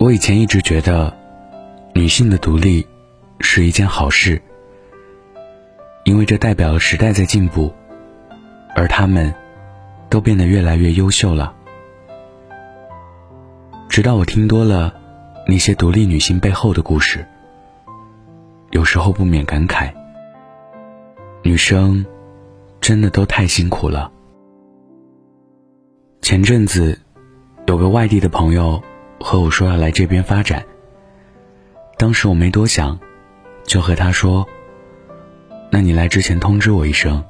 我以前一直觉得，女性的独立是一件好事，因为这代表了时代在进步，而她们都变得越来越优秀了。直到我听多了那些独立女性背后的故事，有时候不免感慨：女生真的都太辛苦了。前阵子，有个外地的朋友。和我说要来这边发展。当时我没多想，就和他说：“那你来之前通知我一声，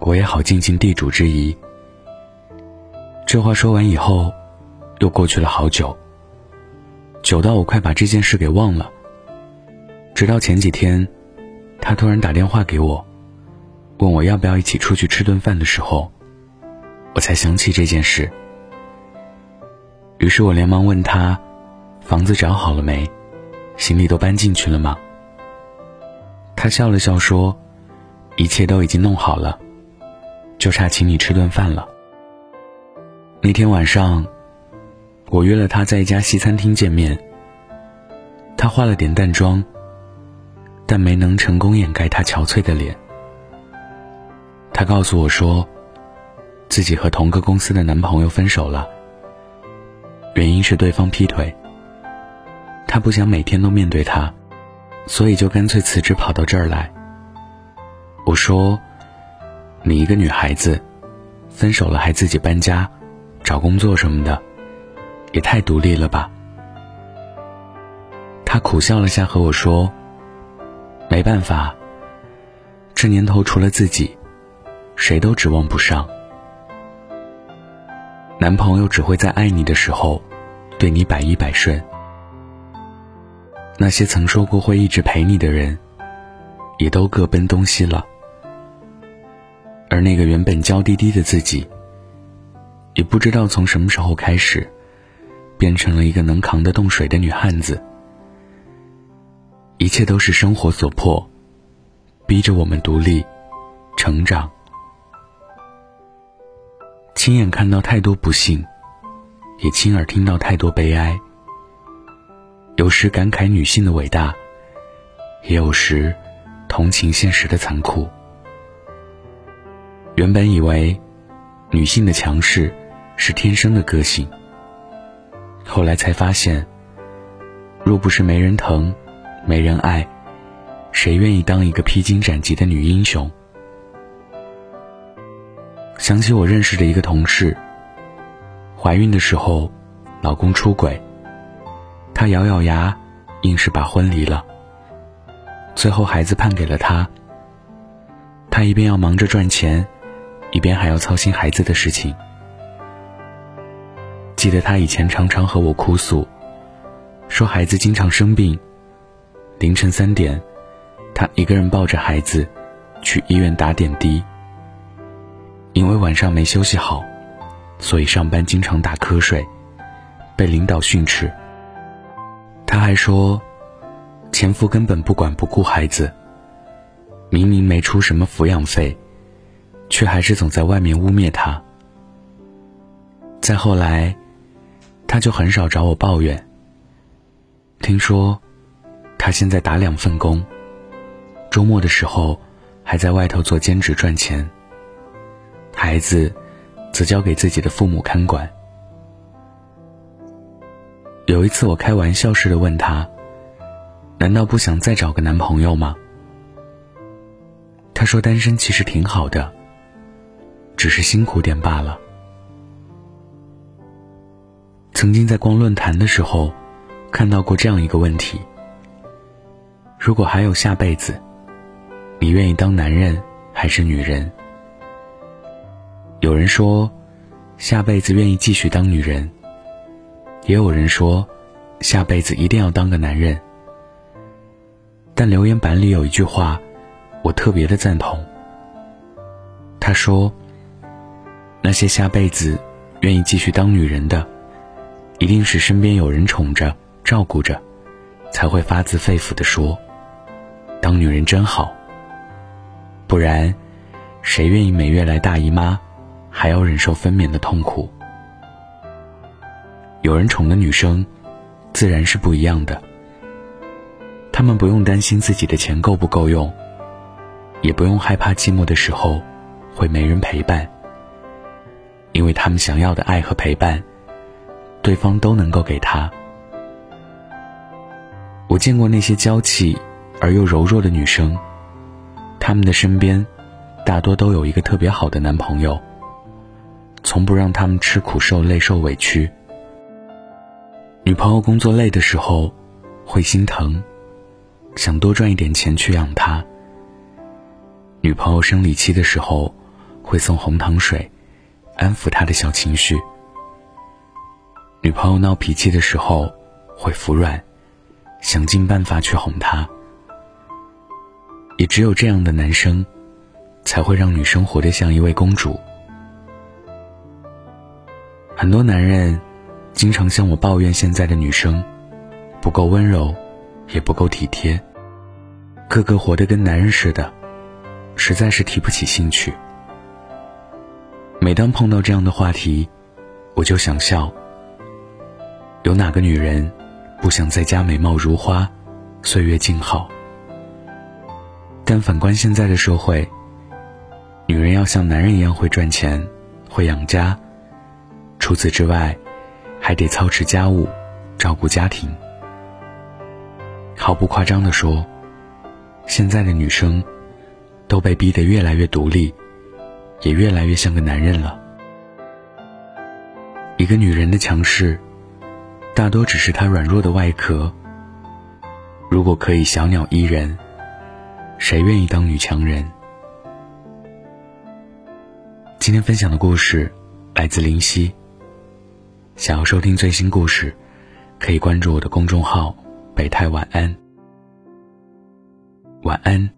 我也好尽尽地主之谊。”这话说完以后，又过去了好久，久到我快把这件事给忘了。直到前几天，他突然打电话给我，问我要不要一起出去吃顿饭的时候，我才想起这件事。于是我连忙问他：“房子找好了没？行李都搬进去了吗？”他笑了笑说：“一切都已经弄好了，就差请你吃顿饭了。”那天晚上，我约了他在一家西餐厅见面。他化了点淡妆，但没能成功掩盖他憔悴的脸。他告诉我说，自己和同个公司的男朋友分手了。原因是对方劈腿，他不想每天都面对他，所以就干脆辞职跑到这儿来。我说：“你一个女孩子，分手了还自己搬家、找工作什么的，也太独立了吧？”他苦笑了下，和我说：“没办法，这年头除了自己，谁都指望不上。”男朋友只会在爱你的时候，对你百依百顺。那些曾说过会一直陪你的人，也都各奔东西了。而那个原本娇滴滴的自己，也不知道从什么时候开始，变成了一个能扛得动水的女汉子。一切都是生活所迫，逼着我们独立、成长。亲眼看到太多不幸，也亲耳听到太多悲哀。有时感慨女性的伟大，也有时同情现实的残酷。原本以为女性的强势是天生的个性，后来才发现，若不是没人疼、没人爱，谁愿意当一个披荆斩棘的女英雄？想起我认识的一个同事，怀孕的时候，老公出轨，她咬咬牙，硬是把婚离了。最后孩子判给了她，她一边要忙着赚钱，一边还要操心孩子的事情。记得她以前常常和我哭诉，说孩子经常生病，凌晨三点，她一个人抱着孩子，去医院打点滴。因为晚上没休息好，所以上班经常打瞌睡，被领导训斥。他还说，前夫根本不管不顾孩子，明明没出什么抚养费，却还是总在外面污蔑他。再后来，他就很少找我抱怨。听说，他现在打两份工，周末的时候还在外头做兼职赚钱。孩子，则交给自己的父母看管。有一次，我开玩笑似的问他：“难道不想再找个男朋友吗？”他说：“单身其实挺好的，只是辛苦点罢了。”曾经在逛论坛的时候，看到过这样一个问题：如果还有下辈子，你愿意当男人还是女人？有人说，下辈子愿意继续当女人；也有人说，下辈子一定要当个男人。但留言板里有一句话，我特别的赞同。他说：“那些下辈子愿意继续当女人的，一定是身边有人宠着、照顾着，才会发自肺腑的说，当女人真好。不然，谁愿意每月来大姨妈？”还要忍受分娩的痛苦。有人宠的女生，自然是不一样的。他们不用担心自己的钱够不够用，也不用害怕寂寞的时候会没人陪伴，因为他们想要的爱和陪伴，对方都能够给他。我见过那些娇气而又柔弱的女生，她们的身边大多都有一个特别好的男朋友，从不让他们吃苦受累受委屈。女朋友工作累的时候，会心疼，想多赚一点钱去养她。女朋友生理期的时候，会送红糖水，安抚她的小情绪。女朋友闹脾气的时候，会服软，想尽办法去哄她。也只有这样的男生，才会让女生活得像一位公主。很多男人。经常向我抱怨现在的女生不够温柔，也不够体贴，个个活得跟男人似的，实在是提不起兴趣。每当碰到这样的话题，我就想笑。有哪个女人不想在家美貌如花，岁月静好？但反观现在的社会，女人要像男人一样会赚钱，会养家，除此之外。还得操持家务，照顾家庭。毫不夸张地说，现在的女生都被逼得越来越独立，也越来越像个男人了。一个女人的强势，大多只是她软弱的外壳。如果可以小鸟依人，谁愿意当女强人？今天分享的故事来自林夕。想要收听最新故事，可以关注我的公众号“北太晚安”。晚安，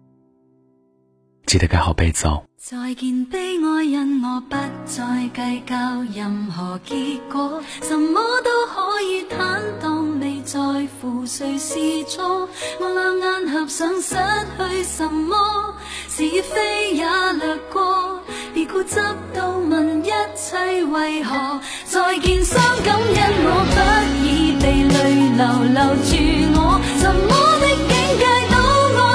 记得盖好被子哦。再见，悲哀，因我不再计较任何结果，什么都可以坦荡，未在乎谁是错。我两眼合上，失去什么，是非也掠过。别固执到问一为何？再见伤感，因我不已被泪流留住我，什么的境界都爱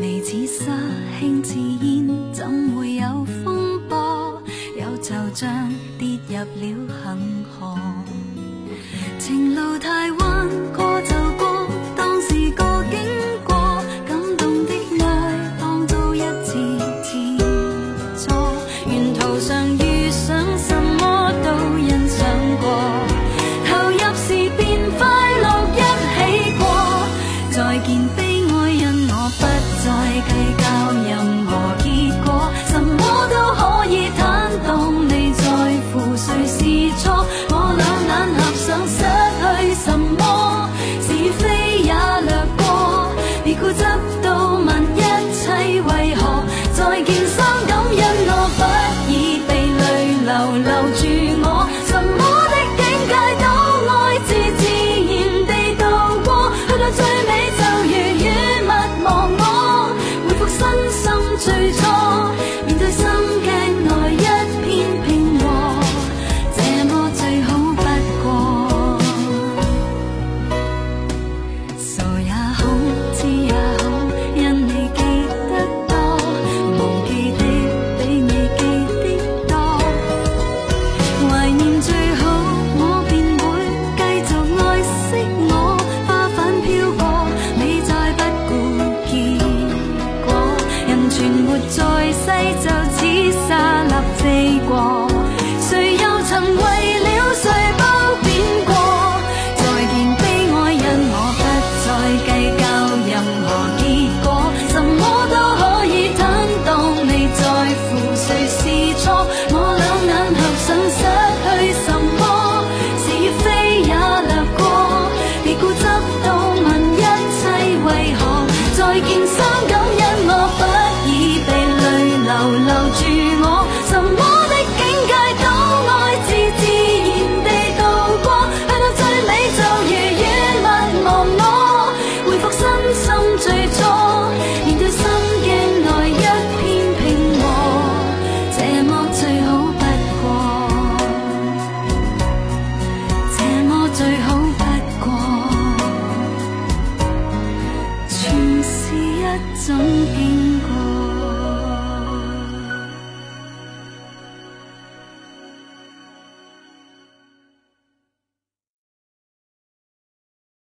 微似沙，轻似烟，怎会有风波？有惆怅，跌入了恒河。情路太弯，